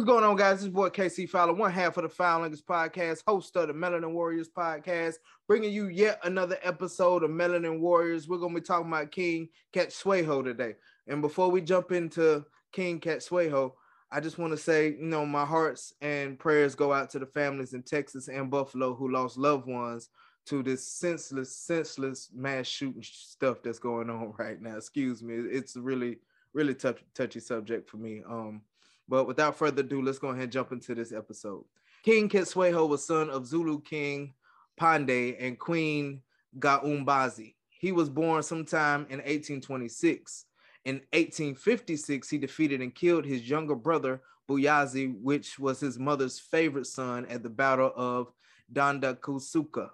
What's going on, guys? This is boy KC Fowler, one half of the Fowlingers podcast, host of the Melanin Warriors podcast, bringing you yet another episode of Melanin Warriors. We're going to be talking about King Cetshwayo today. And before we jump into King Cetshwayo, I just want to say, you know, my hearts and prayers go out to the families in Texas and Buffalo who lost loved ones to this senseless, senseless mass shooting stuff that's going on right now. Excuse me. It's really, really touch, touchy subject for me. Um, but without further ado, let's go ahead and jump into this episode. King Cetshwayo was son of Zulu King Pandey and Queen Gaumbazi. He was born sometime in 1826. In 1856, he defeated and killed his younger brother Buyazi, which was his mother's favorite son at the Battle of Dandakusuka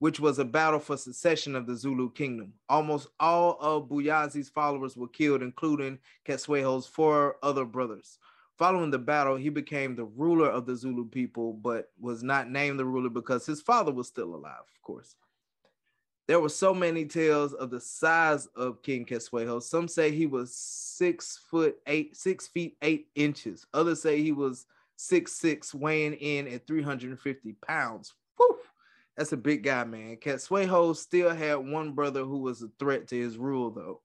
which was a battle for succession of the Zulu kingdom. Almost all of Buyazi's followers were killed, including Cetshwayo's four other brothers. Following the battle, he became the ruler of the Zulu people, but was not named the ruler because his father was still alive, of course. There were so many tales of the size of King Cetshwayo. Some say he was six foot eight, six feet eight inches. Others say he was six six, weighing in at 350 pounds. Whew that's a big guy, man. Cetshwayo still had one brother who was a threat to his rule, though.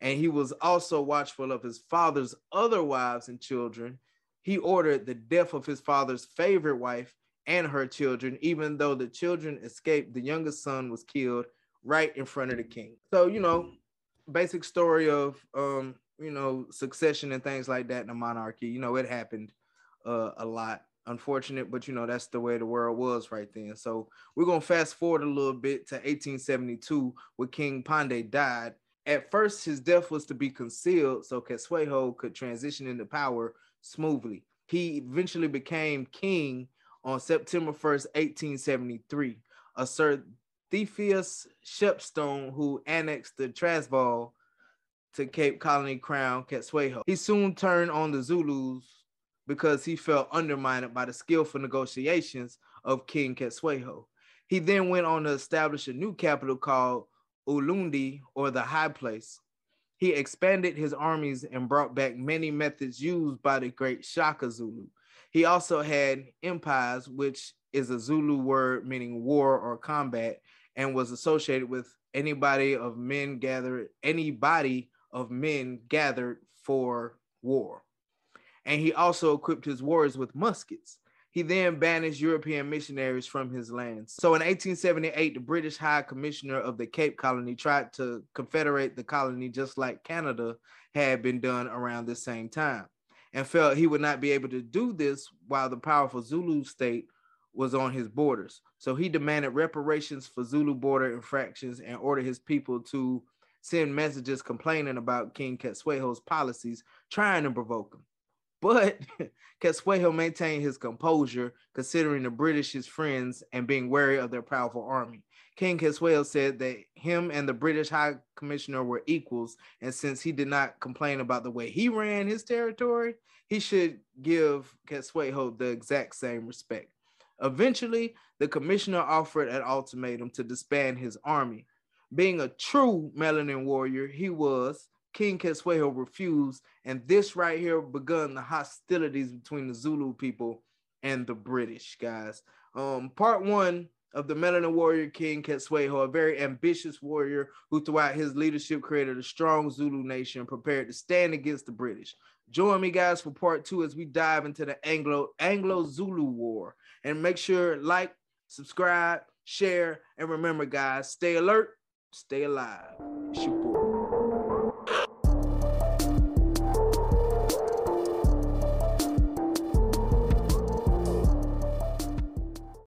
And he was also watchful of his father's other wives and children. He ordered the death of his father's favorite wife and her children, even though the children escaped, the youngest son was killed right in front of the king. So, you know, basic story of um, you know, succession and things like that in a monarchy. You know, it happened uh, a lot unfortunate, but you know, that's the way the world was right then. So we're gonna fast forward a little bit to 1872, where King Pandey died. At first, his death was to be concealed so Cetshwayo could transition into power smoothly. He eventually became king on September 1st, 1873. A Sir Theseus Shepstone, who annexed the Transvaal to Cape Colony Crown Cetshwayo. He soon turned on the Zulus because he felt undermined by the skillful negotiations of King Cetshwayo. He then went on to establish a new capital called Ulundi, or the High Place. He expanded his armies and brought back many methods used by the great Shaka Zulu. He also had impis, which is a Zulu word meaning war or combat, and was associated with anybody of men gathered, anybody of men gathered for war and he also equipped his warriors with muskets. He then banished European missionaries from his lands. So in 1878, the British High Commissioner of the Cape Colony tried to confederate the colony just like Canada had been done around the same time and felt he would not be able to do this while the powerful Zulu state was on his borders. So he demanded reparations for Zulu border infractions and ordered his people to send messages complaining about King Cetshwayo's policies, trying to provoke him. But Cetshwayo maintained his composure, considering the British his friends and being wary of their powerful army. King Cetshwayo said that him and the British High Commissioner were equals, and since he did not complain about the way he ran his territory, he should give Cetshwayo the exact same respect. Eventually, the commissioner offered an ultimatum to disband his army. Being a true melanin warrior, he was King Cetshwayo refused, and this right here begun the hostilities between the Zulu people and the British guys. Um, part one of the Melanin Warrior King Cetshwayo, a very ambitious warrior who, throughout his leadership, created a strong Zulu nation prepared to stand against the British. Join me, guys, for part two as we dive into the Anglo Anglo Zulu War. And make sure like, subscribe, share, and remember, guys, stay alert, stay alive.